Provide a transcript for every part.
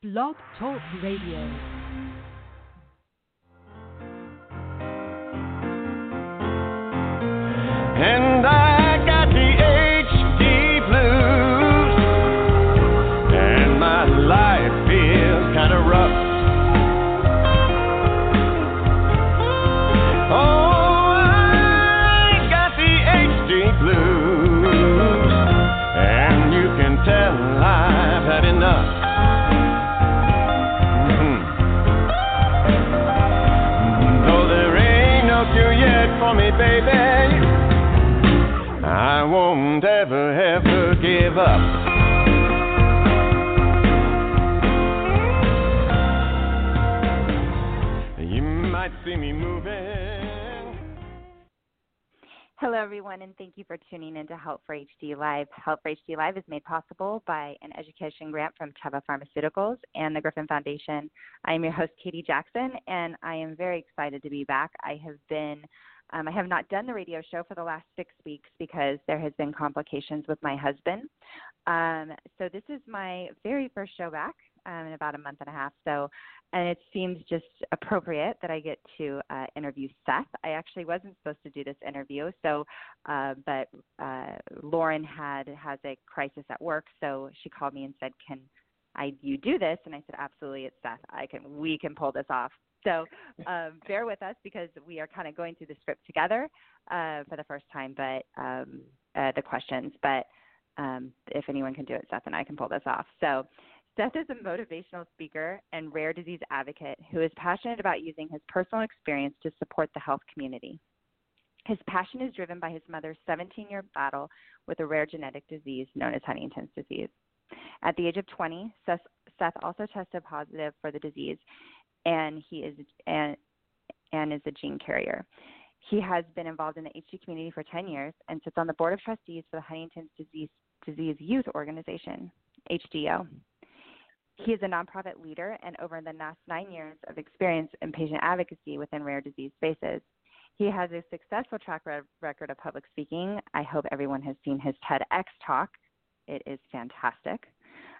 Blog Talk Radio. Everyone, and thank you for tuning in to Help for HD Live. Help for HD Live is made possible by an education grant from Teva Pharmaceuticals and the Griffin Foundation. I am your host, Katie Jackson, and I am very excited to be back. I have been um, I have not done the radio show for the last six weeks because there has been complications with my husband. Um, so this is my very first show back um, in about a month and a half. So, and it seems just appropriate that I get to uh, interview Seth. I actually wasn't supposed to do this interview, so uh, but uh, Lauren had has a crisis at work, so she called me and said, "Can I you do this?" And I said, "Absolutely, it's Seth. I can. We can pull this off." So um, bear with us because we are kind of going through the script together uh, for the first time, but um, uh, the questions. But um, if anyone can do it, Seth and I can pull this off. So Seth is a motivational speaker and rare disease advocate who is passionate about using his personal experience to support the health community. His passion is driven by his mother's 17 year battle with a rare genetic disease known as Huntington's disease. At the age of 20, Seth, Seth also tested positive for the disease and he is and and is a gene carrier. He has been involved in the HD community for 10 years and sits on the board of trustees for the Huntington's Disease Disease Youth Organization, HDO. He is a nonprofit leader and over the last nine years of experience in patient advocacy within rare disease spaces. He has a successful track record of public speaking. I hope everyone has seen his TEDx talk. It is fantastic.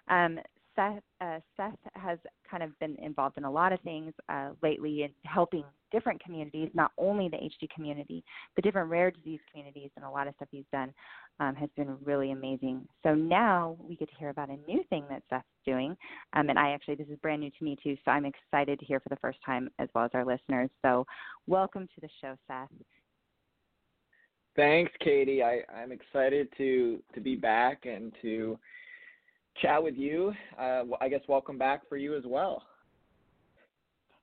Um, Seth, uh, Seth has kind of been involved in a lot of things uh, lately in helping different communities, not only the HD community, but different rare disease communities, and a lot of stuff he's done um, has been really amazing. So now we get to hear about a new thing that Seth's doing, um, and I actually this is brand new to me too, so I'm excited to hear for the first time as well as our listeners. So welcome to the show, Seth. Thanks, Katie. I, I'm excited to to be back and to chat with you. Uh, I guess welcome back for you as well.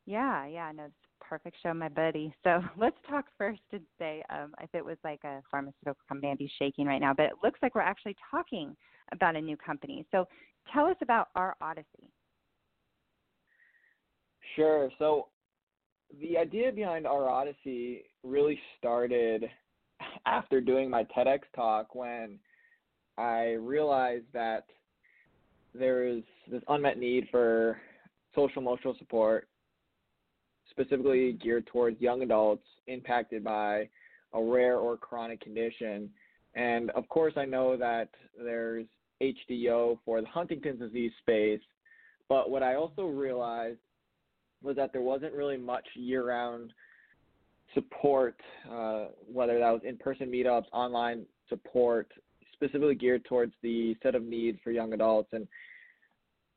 Yeah, yeah, no, it's a perfect show, my buddy. So let's talk first today. Um, if it was like a pharmaceutical company, I'd be shaking right now, but it looks like we're actually talking about a new company. So tell us about our Odyssey. Sure. So the idea behind our Odyssey really started after doing my TEDx talk when I realized that there is this unmet need for social emotional support, specifically geared towards young adults impacted by a rare or chronic condition. And of course, I know that there's HDO for the Huntington's disease space, but what I also realized was that there wasn't really much year round support, uh, whether that was in person meetups, online support, specifically geared towards the set of needs for young adults. And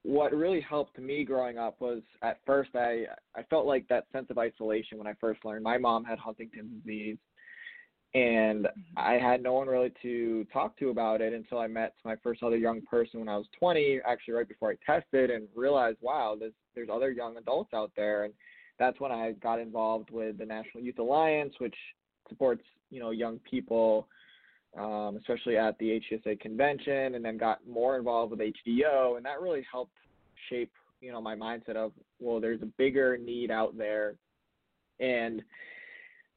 what really helped me growing up was at first I I felt like that sense of isolation when I first learned. My mom had Huntington's disease and mm-hmm. I had no one really to talk to about it until I met my first other young person when I was 20, actually right before I tested, and realized, wow, there's there's other young adults out there, and that's when I got involved with the National Youth Alliance, which supports you know young people, um, especially at the HDSA convention, and then got more involved with HDO, and that really helped shape you know my mindset of well, there's a bigger need out there, and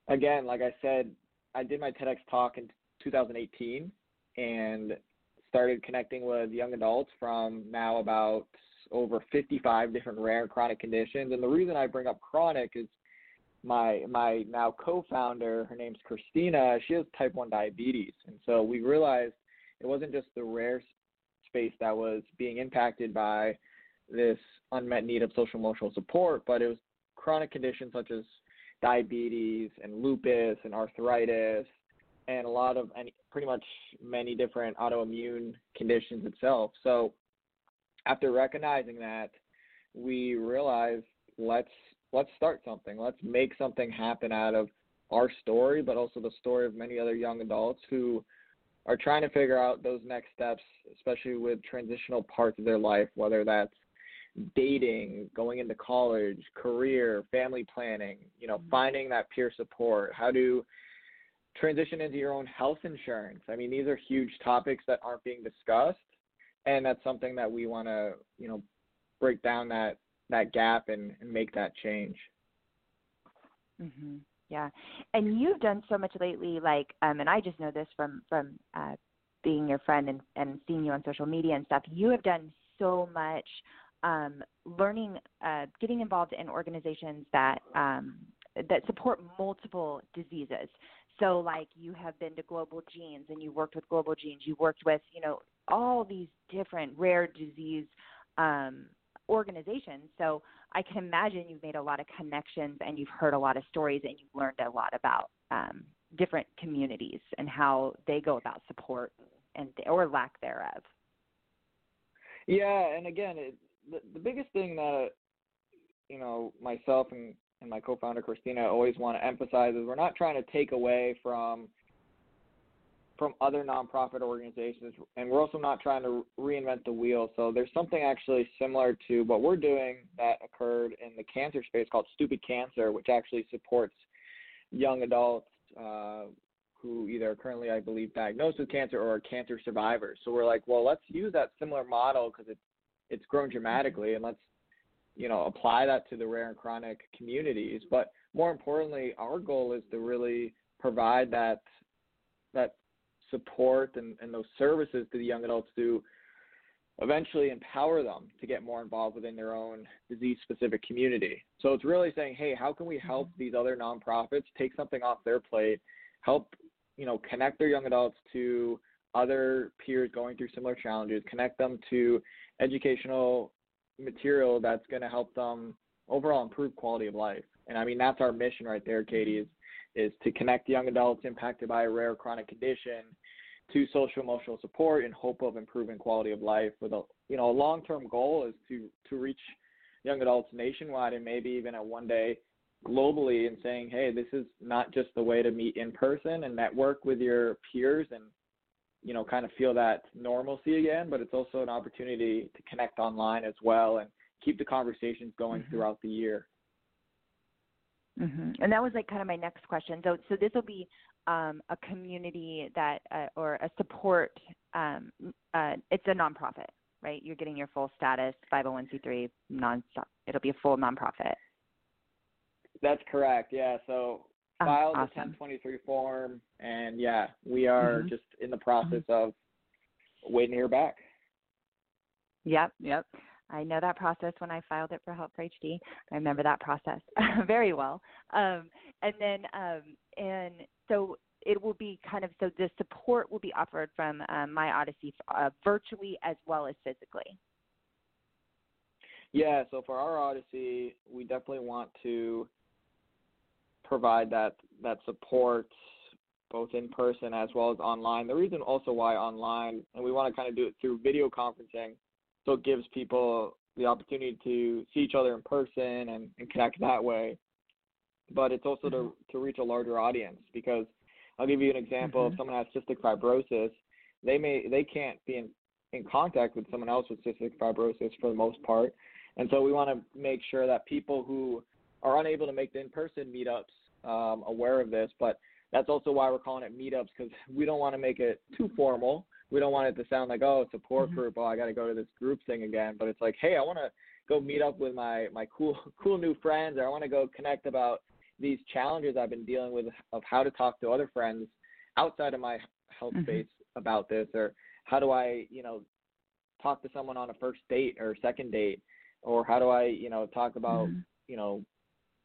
again, like I said, I did my TEDx talk in 2018 and started connecting with young adults from now about over 55 different rare chronic conditions. And the reason I bring up chronic is my my now co-founder, her name's Christina. She has type 1 diabetes, and so we realized it wasn't just the rare space that was being impacted by this unmet need of social emotional support, but it was chronic conditions such as diabetes and lupus and arthritis and a lot of any pretty much many different autoimmune conditions itself. So after recognizing that, we realized let's let's start something. Let's make something happen out of our story, but also the story of many other young adults who are trying to figure out those next steps, especially with transitional parts of their life, whether that's dating, going into college, career, family planning, you know, mm-hmm. finding that peer support, how to transition into your own health insurance. I mean, these are huge topics that aren't being discussed, and that's something that we want to, you know, break down that that gap and, and make that change. Mhm. Yeah, and you've done so much lately. Like, um, and I just know this from from uh, being your friend and and seeing you on social media and stuff. You have done so much um, learning, uh, getting involved in organizations that um, that support multiple diseases. So, like you have been to Global Genes and you worked with Global Genes. You worked with you know all these different rare disease um, organizations. So I can imagine you've made a lot of connections and you've heard a lot of stories and you've learned a lot about um, different communities and how they go about support and or lack thereof. Yeah, and again, it, the, the biggest thing that you know myself and, and my co-founder Christina always want to emphasize is we're not trying to take away from from other nonprofit organizations, and we're also not trying to reinvent the wheel. So there's something actually similar to what we're doing that occurred in the cancer space called Stupid Cancer, which actually supports young adults uh, who either are currently, I believe, diagnosed with cancer or are cancer survivors. So we're like, well, let's use that similar model because it's it's grown dramatically, and let's you know apply that to the rare and chronic communities. But more importantly, our goal is to really provide that that support and, and those services to the young adults to eventually empower them to get more involved within their own disease specific community. So it's really saying, hey, how can we help mm-hmm. these other nonprofits take something off their plate, help, you know, connect their young adults to other peers going through similar challenges, connect them to educational material that's going to help them overall improve quality of life. And I mean, that's our mission right there, Katie, is, is to connect young adults impacted by a rare chronic condition to social emotional support in hope of improving quality of life with a you know a long term goal is to to reach young adults nationwide and maybe even at one day globally and saying hey this is not just the way to meet in person and network with your peers and you know kind of feel that normalcy again but it's also an opportunity to connect online as well and keep the conversations going mm-hmm. throughout the year Mm-hmm. And that was like kind of my next question. So, so this will be um, a community that uh, or a support. Um, uh, it's a nonprofit, right? You're getting your full status, 501c3 non. It'll be a full nonprofit. That's correct. Yeah. So oh, filed awesome. the 1023 form, and yeah, we are mm-hmm. just in the process mm-hmm. of waiting to hear back. Yep. Yep. I know that process when I filed it for Help for HD. I remember that process very well. Um, and then, um, and so it will be kind of so the support will be offered from um, My Odyssey uh, virtually as well as physically. Yeah, so for our Odyssey, we definitely want to provide that that support both in person as well as online. The reason also why online, and we want to kind of do it through video conferencing, so it gives people the opportunity to see each other in person and, and connect that way. But it's also mm-hmm. to to reach a larger audience because I'll give you an example. Mm-hmm. If someone has cystic fibrosis, they may they can't be in in contact with someone else with cystic fibrosis for the most part, and so we want to make sure that people who are unable to make the in-person meetups um, aware of this. But that's also why we're calling it meetups because we don't want to make it too formal we don't want it to sound like oh support mm-hmm. group oh I got to go to this group thing again but it's like hey I want to go meet up with my my cool cool new friends or I want to go connect about these challenges I've been dealing with of how to talk to other friends outside of my health mm-hmm. space about this or how do I you know talk to someone on a first date or second date or how do I you know talk about mm-hmm. you know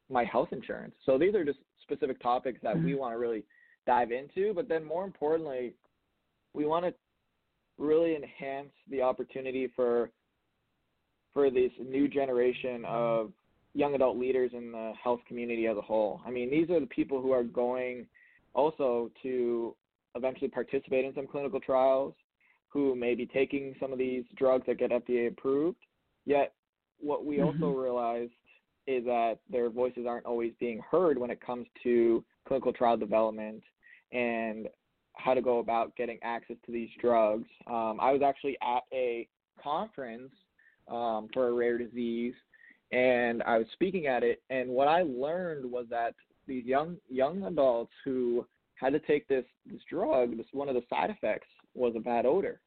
my health insurance so these are just specific topics that we mm-hmm. want to really dive into but then more importantly we want to really enhance the opportunity for for this new generation of young adult leaders in the health community as a whole. I mean, these are the people who are going also to eventually participate in some clinical trials, who may be taking some of these drugs that get FDA approved. Yet, what we mm-hmm. also realized is that their voices aren't always being heard when it comes to clinical trial development and how to go about getting access to these drugs. Um, I was actually at a conference um, for a rare disease, and I was speaking at it. And what I learned was that these young young adults who had to take this this drug, this one of the side effects was a bad odor.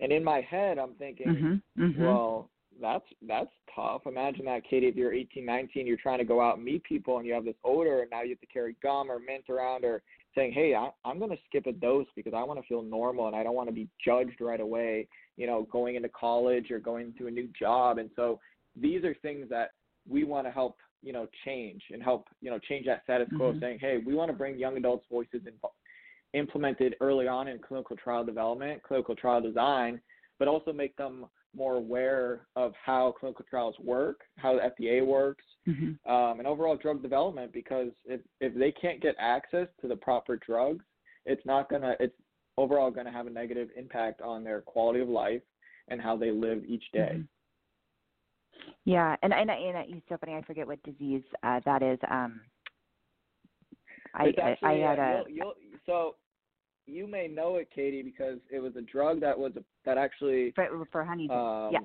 And in my head, I'm thinking, mm-hmm, mm-hmm. well, that's that's tough. Imagine that, Katie. If you're 18, 19, you're trying to go out and meet people, and you have this odor, and now you have to carry gum or mint around, or saying, hey, I, I'm going to skip a dose because I want to feel normal and I don't want to be judged right away. You know, going into college or going to a new job, and so these are things that we want to help you know change and help you know change that status quo mm-hmm. saying hey we want to bring young adults voices in, implemented early on in clinical trial development clinical trial design but also make them more aware of how clinical trials work, how the FDA works, mm-hmm. um, and overall drug development. Because if if they can't get access to the proper drugs, it's not gonna it's overall going to have a negative impact on their quality of life and how they live each day. Mm-hmm. Yeah, and and, and it's so funny. I forget what disease uh, that is. Um, I, actually, I, I had a you'll, you'll, so you may know it, Katie, because it was a drug that was a, that actually for, for Huntington. Um, yeah.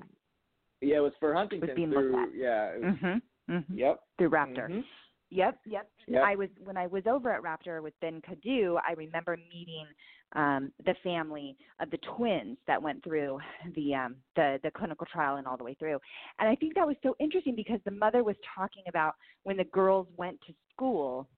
Yeah, it was for Huntington was being through. Looked at. Yeah. Was, mm-hmm, mm-hmm. Yep. Through Raptor. Mm-hmm. Yep, yep. Yep. I was when I was over at Raptor with Ben Cadieux. I remember meeting um, the family of the twins that went through the um, the the clinical trial and all the way through. And I think that was so interesting because the mother was talking about when the girls went to school,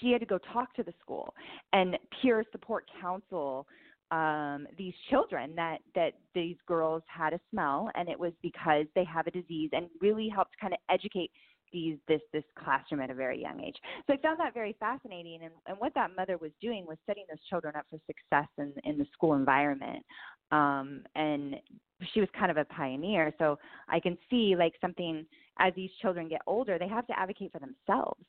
she had to go talk to the school and peer support counsel um, these children that that these girls had a smell and it was because they have a disease and really helped kind of educate these this this classroom at a very young age. So I found that very fascinating and, and what that mother was doing was setting those children up for success in, in the school environment. Um, and she was kind of a pioneer. So I can see like something as these children get older, they have to advocate for themselves,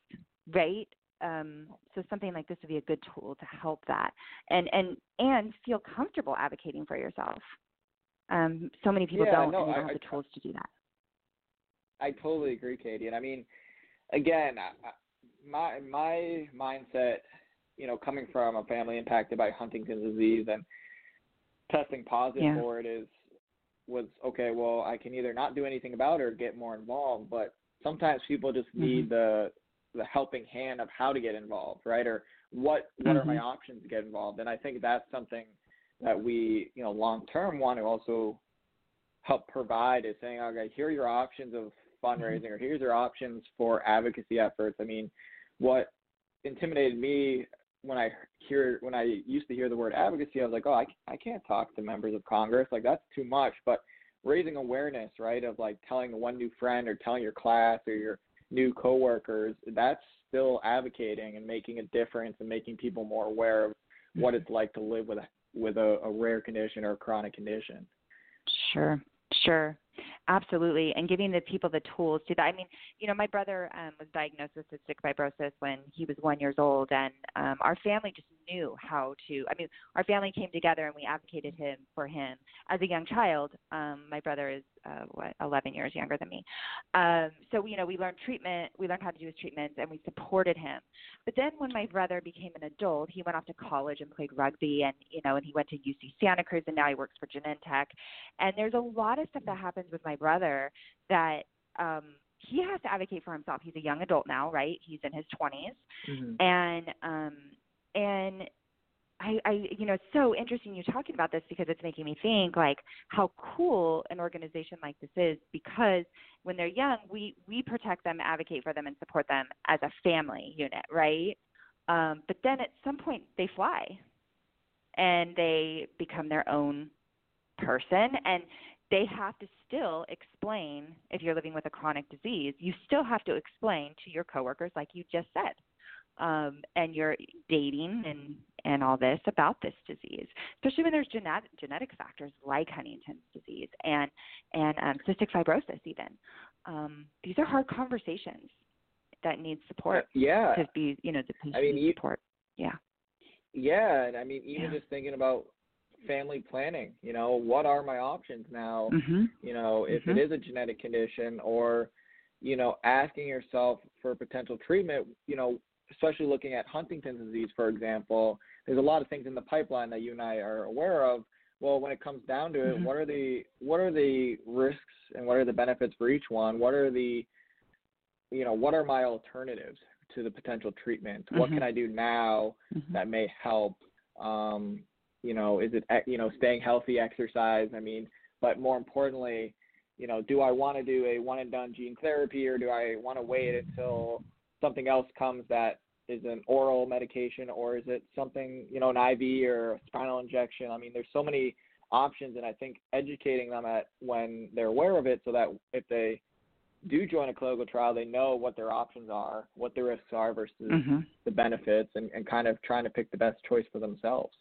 right? um, so something like this would be a good tool to help that and and and feel comfortable advocating for yourself um, so many people yeah, don't no, and they don't I, have the tools to do that i totally agree katie and i mean again my my mindset you know coming from a family impacted by huntington's disease and testing positive yeah. for it is was okay well i can either not do anything about it or get more involved but sometimes people just need mm-hmm. the the helping hand of how to get involved, right? Or what what mm-hmm. are my mm-hmm. options to get involved? And I think that's something that we, you know, long term want to also help provide is saying, okay, here are your options of fundraising or here's your options for advocacy efforts. I mean, what intimidated me when I hear when I used to hear the word advocacy, I was like, oh, I, I can't talk to members of Congress, like that's too much. But raising awareness, right, of like telling one new friend or telling your class or your new coworkers, that's still advocating and making a difference and making people more aware of mm-hmm. what it's like to live with a, with a, a rare condition or a chronic condition. Sure, sure. Absolutely, and giving the people the tools to that. I mean, you know, my brother um, was diagnosed with cystic fibrosis when he was one years old, and um, our family just knew how to. I mean, our family came together and we advocated him for him as a young child. Um, my brother is uh, what 11 years younger than me, um, so you know, we learned treatment. We learned how to do his treatments, and we supported him. But then when my brother became an adult, he went off to college and played rugby, and you know, and he went to UC Santa Cruz, and now he works for Genentech. And there's a lot of stuff that happens with my brother that um he has to advocate for himself. He's a young adult now, right? He's in his 20s. Mm-hmm. And um and I, I you know it's so interesting you talking about this because it's making me think like how cool an organization like this is because when they're young we we protect them advocate for them and support them as a family unit right? Um, but then at some point they fly and they become their own person and they have to still explain if you're living with a chronic disease you still have to explain to your coworkers like you just said um and you're dating and and all this about this disease, especially when there's genetic genetic factors like Huntington's disease and and um, cystic fibrosis even. Um, these are hard conversations that need support. Yeah. To be, you know, the patient I mean, support. Yeah. Yeah, and I mean, even Yeah. just thinking about family planning, you know, what are my options now? Mhm. You know, if Mhm. it is a genetic condition or, you know, asking yourself for potential treatment, you know, especially looking at Huntington's disease, for example, there's a lot of things in the pipeline that you and I are aware of. Well, when it comes down to it, Mhm. what are the what are the risks and what are the benefits for each one? What are the you know, what are my alternatives to the potential treatment? What Mhm. can I do now Mhm. that may help. Um, you know, is it you know staying healthy, exercise? I mean, but more importantly, you know, do I want to do a one and done gene therapy or do I want to wait until something else comes that is an oral medication or is it something you know an IV or a spinal injection? I mean, there's so many options, and I think educating them at when they're aware of it, so that if they do join a clinical trial, they know what their options are, what the risks are versus Mhm. the benefits and, and kind of trying to pick the best choice for themselves.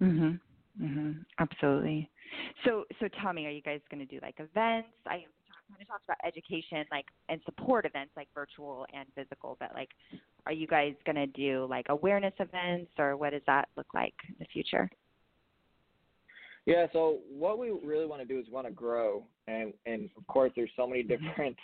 Mhm. Mhm. Absolutely. So so tell me, are you guys going to do like events? I kind of talked about education, like and support events, like virtual and physical. But like, are you guys going to do like awareness events, or what does that look like in the future? Yeah, so what we really want to do is want to grow and and of course there's so many different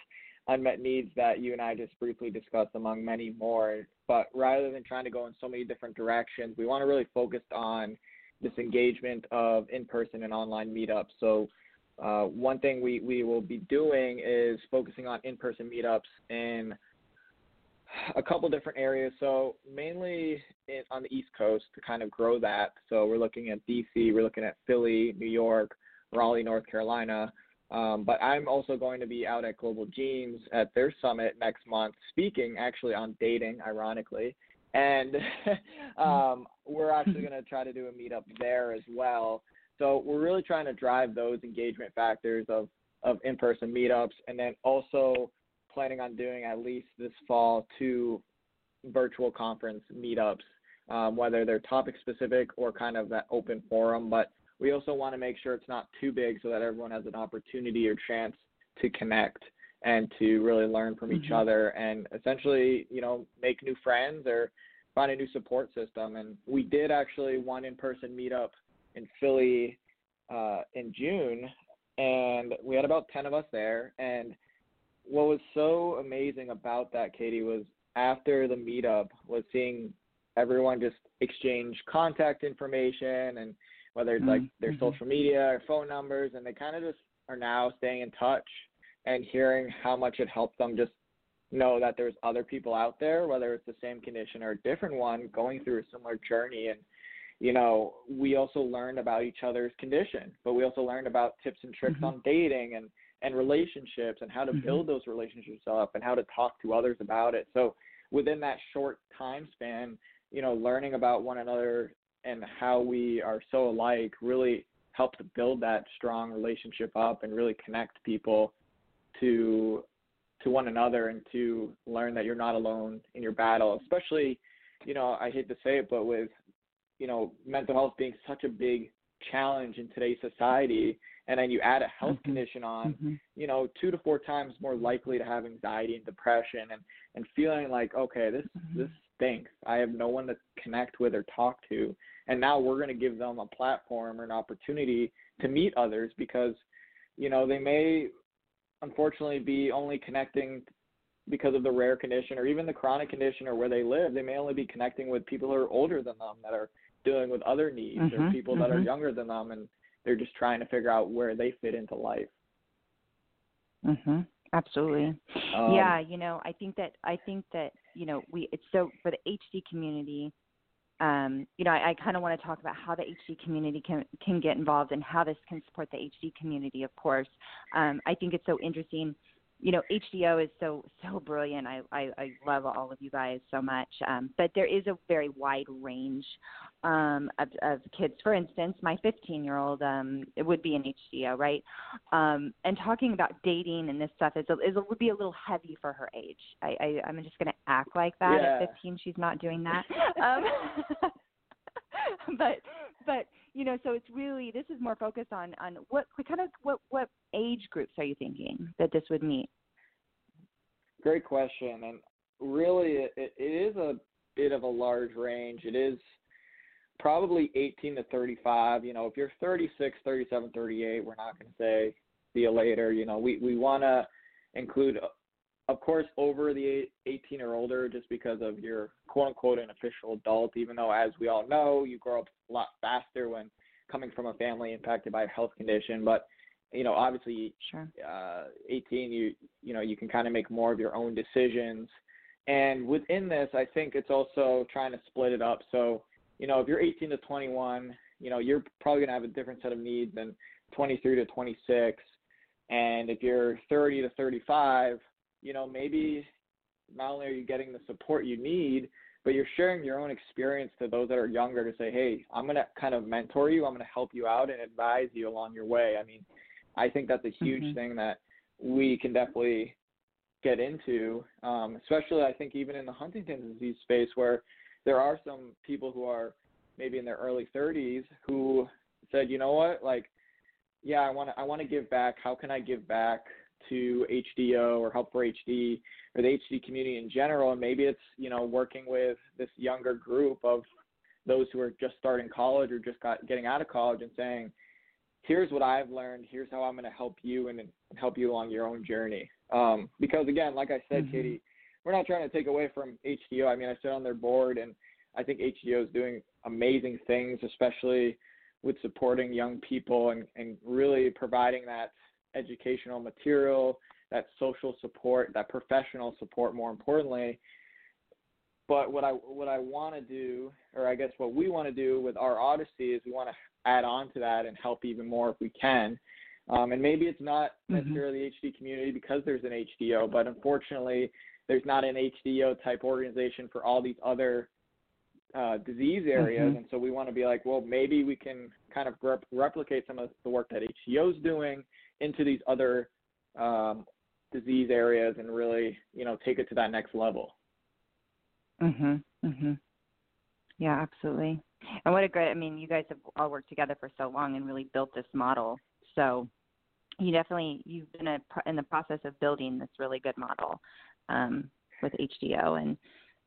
unmet needs that you and I just briefly discussed among many more. But rather than trying to go in so many different directions, we want to really focus on this engagement of in-person and online meetups. So uh, one thing we, we will be doing is focusing on in-person meetups in a couple different areas. So mainly in, on the East Coast to kind of grow that. So we're looking at DC, we're looking at Philly, New York, Raleigh, North Carolina. Um, but I'm also going to be out at Global Genes at their summit next month, speaking actually on dating, ironically. And um, we're actually going to try to do a meetup there as well. So we're really trying to drive those engagement factors of, of in-person meetups, and then also planning on doing at least this fall two virtual conference meetups, um, whether they're topic specific or kind of that open forum. But we also want to make sure it's not too big so that everyone has an opportunity or chance to connect and to really learn from each Mhm. other and essentially, you know, make new friends or find a new support system. And we did actually one in-person meetup in Philly uh, in June, and we had about 10 of us there. And what was so amazing about that, Katie, was after the meetup was seeing everyone just exchange contact information and whether it's like their Mhm. social media or phone numbers, and they kind of just are now staying in touch and hearing how much it helped them just know that there's other people out there, whether it's the same condition or a different one, going through a similar journey. And, you know, we also learned about each other's condition, but we also learned about tips and tricks Mhm. on dating and, and relationships and how to Mhm. build those relationships up and how to talk to others about it. So within that short time span, you know, learning about one another and how we are so alike really helped to build that strong relationship up and really connect people to to one another and to learn that you're not alone in your battle especially you know i hate to say it but with you know mental health being such a big challenge in today's society and then you add a health Mhm. condition on Mhm. you know two to four times more likely to have anxiety and depression and and feeling like okay this Mhm. this stinks i have no one to connect with or talk to and now we're going to give them a platform or an opportunity to meet others because you know they may unfortunately be only connecting because of the rare condition or even the chronic condition or where they live they may only be connecting with people who are older than them that are dealing with other needs or Mhm, people that are mhm. younger than them and they're just trying to figure out where they fit into life Mhm. Absolutely. Um, yeah, you know, I think that I think that you know we it's so for the HD community. Um, you know, I, I kind of want to talk about how the HD community can can get involved and how this can support the HD community. Of course, um, I think it's so interesting. You know, HDO is so so brilliant. I, I I love all of you guys so much. Um, but there is a very wide range um, of, of kids. For instance, my 15 year old um, it would be an HDO, right? Um, and talking about dating and this stuff is a, is a, would be a little heavy for her age. I, I I'm just going to act like that. Yeah. At 15, she's not doing that. um, but but you know, so it's really this is more focused on on what kind of what what age groups are you thinking that this would meet? Great question, and really, it, it is a bit of a large range. It is probably 18 to 35. You know, if you're 36, 37, 38, we're not going to say see you later. You know, we we want to include, of course, over the 18 or older, just because of your quote unquote an official adult. Even though, as we all know, you grow up a lot faster when coming from a family impacted by a health condition. But you know, obviously, sure. uh, 18, you you know, you can kind of make more of your own decisions. And within this, I think it's also trying to split it up. So, you know, if you're 18 to 21, you know, you're probably going to have a different set of needs than 23 to 26. And if you're 30 to 35, you know, maybe not only are you getting the support you need, but you're sharing your own experience to those that are younger to say, hey, I'm going to kind of mentor you, I'm going to help you out and advise you along your way. I mean, I think that's a huge mm-hmm. thing that we can definitely get into, um, especially I think even in the Huntington's disease space where there are some people who are maybe in their early 30s who said, you know what, like, yeah, I want to I want to give back. How can I give back? To HDO or Help for HD or the HD community in general. And maybe it's, you know, working with this younger group of those who are just starting college or just got getting out of college and saying, here's what I've learned, here's how I'm going to help you and, help you along your own journey. Um, because again, like I said, mm-hmm. Katie, we're not trying to take away from HDO. I mean, I sit on their board and I think HDO is doing amazing things, especially with supporting young people and, and really providing that educational material, that social support, that professional support more importantly. But what I what I want to do, or I guess what we want to do with our Odyssey is we want to add on to that and help even more if we can. Um, and maybe it's not mm-hmm. necessarily the HD community because there's an HDO, but unfortunately, there's not an HDO type organization for all these other uh, disease areas. Mm-hmm. And so we want to be like, well, maybe we can kind of rep- replicate some of the work that HDO is doing into these other um, disease areas and really, you know, take it to that next level. Mhm. Mhm. Yeah, absolutely. And what a great! I mean, you guys have all worked together for so long and really built this model. So you definitely you've been a, in the process of building this really good model um, with HDO, and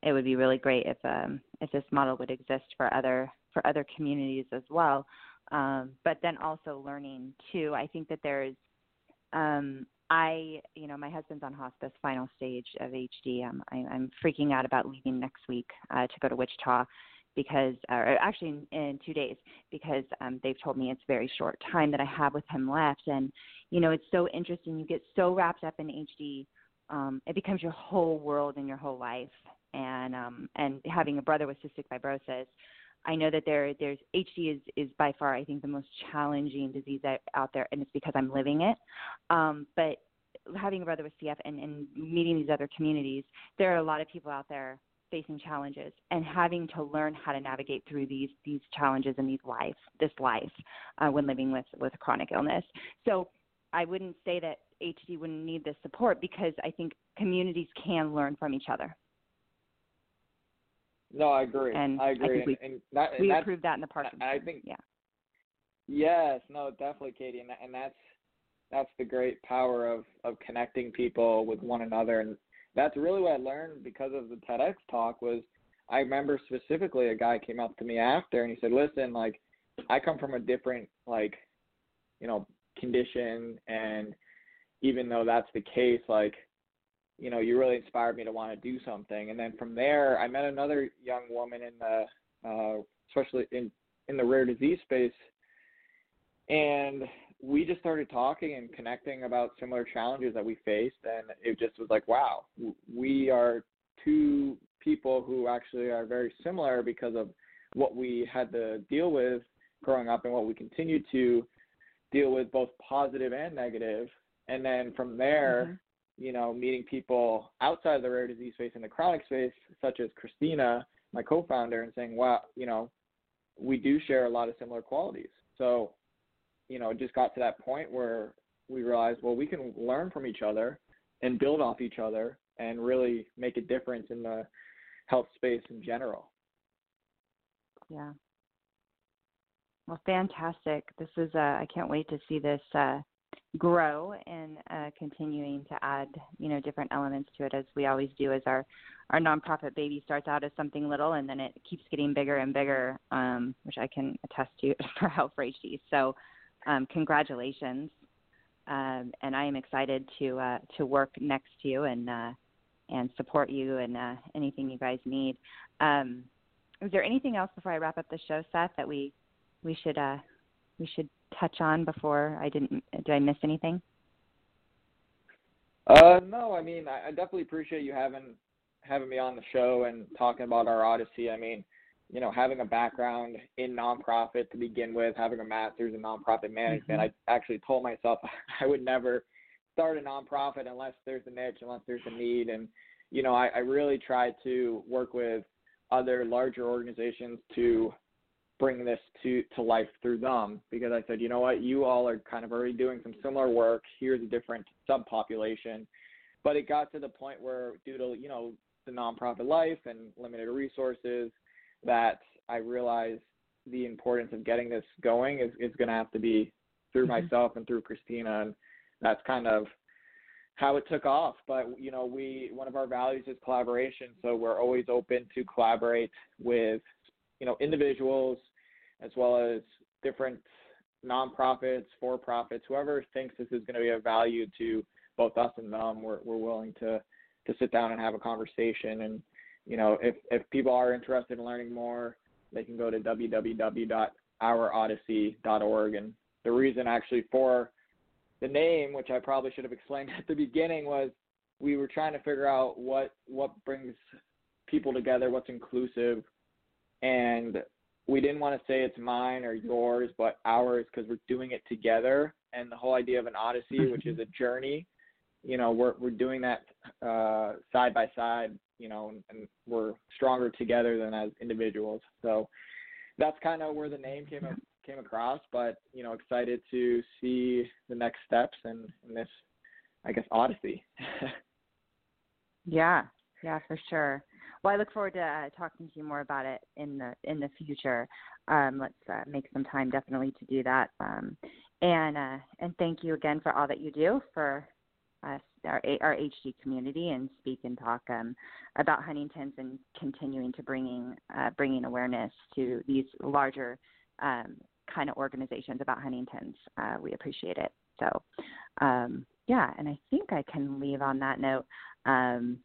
it would be really great if um, if this model would exist for other for other communities as well. Um, but then also learning too. I think that there's um, I, you know, my husband's on hospice, final stage of HD. Um, I, I'm freaking out about leaving next week uh, to go to Wichita because, or actually in, in two days, because um, they've told me it's very short time that I have with him left. And, you know, it's so interesting. You get so wrapped up in HD, um, it becomes your whole world and your whole life. And um, and having a brother with cystic fibrosis, I know that there there's HD is is by far I think the most challenging disease out there, and it's because I'm living it. Um, but having a brother with CF and, and meeting these other communities, there are a lot of people out there facing challenges and having to learn how to navigate through these these challenges in these life this life uh, when living with with chronic illness. So I wouldn't say that HD wouldn't need this support because I think communities can learn from each other. No, I agree. And I agree. I we, and, and that, we and approved that in the partnership. I think. Yeah. Yes. No. Definitely, Katie. And and that's that's the great power of of connecting people with one another, and that's really what I learned because of the TEDx talk. Was I remember specifically a guy came up to me after and he said, "Listen, like I come from a different like, you know, condition, and even though that's the case, like." You know, you really inspired me to want to do something. And then from there, I met another young woman in the, uh, especially in in the rare disease space, and we just started talking and connecting about similar challenges that we faced, and it just was like, wow, we are two people who actually are very similar because of what we had to deal with growing up and what we continue to deal with, both positive and negative. And then from there, you know, meeting people outside of the rare disease space in the chronic space, such as Christina, my co-founder, and saying, wow, you know, we do share a lot of similar qualities. So, you know, it just got to that point where we realized, well, we can learn from each other and build off each other and really make a difference in the health space in general. Yeah. Well, fantastic. This is, uh, I can't wait to see this uh, grow and uh, continuing to add, you know, different elements to it as we always do as our, our nonprofit baby starts out as something little and then it keeps getting bigger and bigger, um, which I can attest to for for HD. So um, congratulations. Um, and I am excited to uh, to work next to you and uh, and support you and uh, anything you guys need. Um, is there anything else before I wrap up the show, Seth, that we we should uh, we should touch on before I didn't did I miss anything? Uh, no, I mean I, I definitely appreciate you having having me on the show and talking about our odyssey. I mean, you know, having a background in nonprofit to begin with, having a master's in nonprofit management, mm-hmm. I actually told myself I would never start a nonprofit unless there's a niche, unless there's a need, and you know, I, I really try to work with other larger organizations to bring this to to life through them because I said, you know what, you all are kind of already doing some similar work. Here's a different subpopulation, but it got to the point where due to you know the nonprofit life and limited resources, that I realized the importance of getting this going is is going to have to be through mm-hmm. myself and through Christina, and that's kind of how it took off. But you know, we one of our values is collaboration, so we're always open to collaborate with you know individuals as well as different nonprofits, for profits, whoever thinks this is going to be of value to both us and them. We're we're willing to to sit down and have a conversation. And you know, if if people are interested in learning more, they can go to www.ourodyssey.org. And the reason actually for the name, which I probably should have explained at the beginning, was we were trying to figure out what what brings people together, what's inclusive, and we didn't want to say it's mine or yours, but ours because we're doing it together. And the whole idea of an odyssey, which is a journey, you know, we're we're doing that uh, side by side, you know, and, and we're stronger together than as individuals. So that's kind of where the name came came across. But you know, excited to see the next steps in, in this, I guess, odyssey. yeah, yeah, for sure. Well, I look forward to uh, talking to you more about it in the in the future. Um, let's uh, make some time definitely to do that. Um, and uh, and thank you again for all that you do for us, our our HD community, and speak and talk um, about Huntington's and continuing to bringing uh, bringing awareness to these larger um, kind of organizations about Huntington's. Uh, we appreciate it. So um, yeah, and I think I can leave on that note. Um,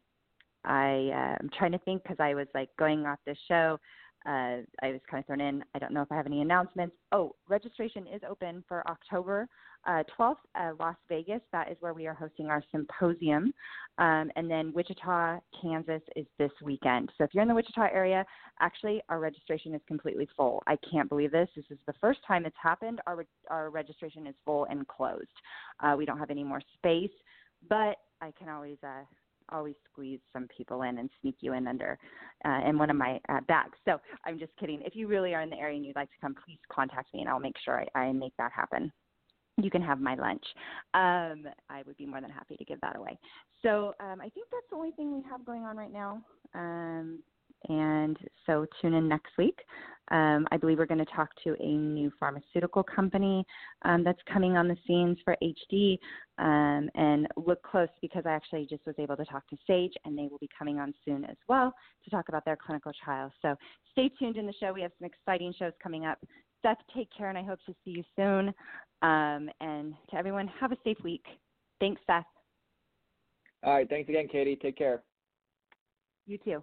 I uh, am trying to think because I was like going off this show. Uh, I was kind of thrown in. I don't know if I have any announcements. Oh, registration is open for October uh, 12th, uh, Las Vegas. That is where we are hosting our symposium. Um, and then Wichita, Kansas is this weekend. So if you're in the Wichita area, actually, our registration is completely full. I can't believe this. This is the first time it's happened. Our, our registration is full and closed. Uh, we don't have any more space, but I can always uh, always squeeze some people in and sneak you in under uh, in one of my uh, bags. So I'm just kidding. If you really are in the area and you'd like to come, please contact me and I'll make sure I, I make that happen. You can have my lunch. Um, I would be more than happy to give that away. So um, I think that's the only thing we have going on right now. Um, and so tune in next week. Um, I believe we're going to talk to a new pharmaceutical company um, that's coming on the scenes for HD. Um, and look close because I actually just was able to talk to Sage, and they will be coming on soon as well to talk about their clinical trials. So stay tuned in the show. We have some exciting shows coming up. Seth, take care, and I hope to see you soon. Um, and to everyone, have a safe week. Thanks, Seth. All right. Thanks again, Katie. Take care. You too.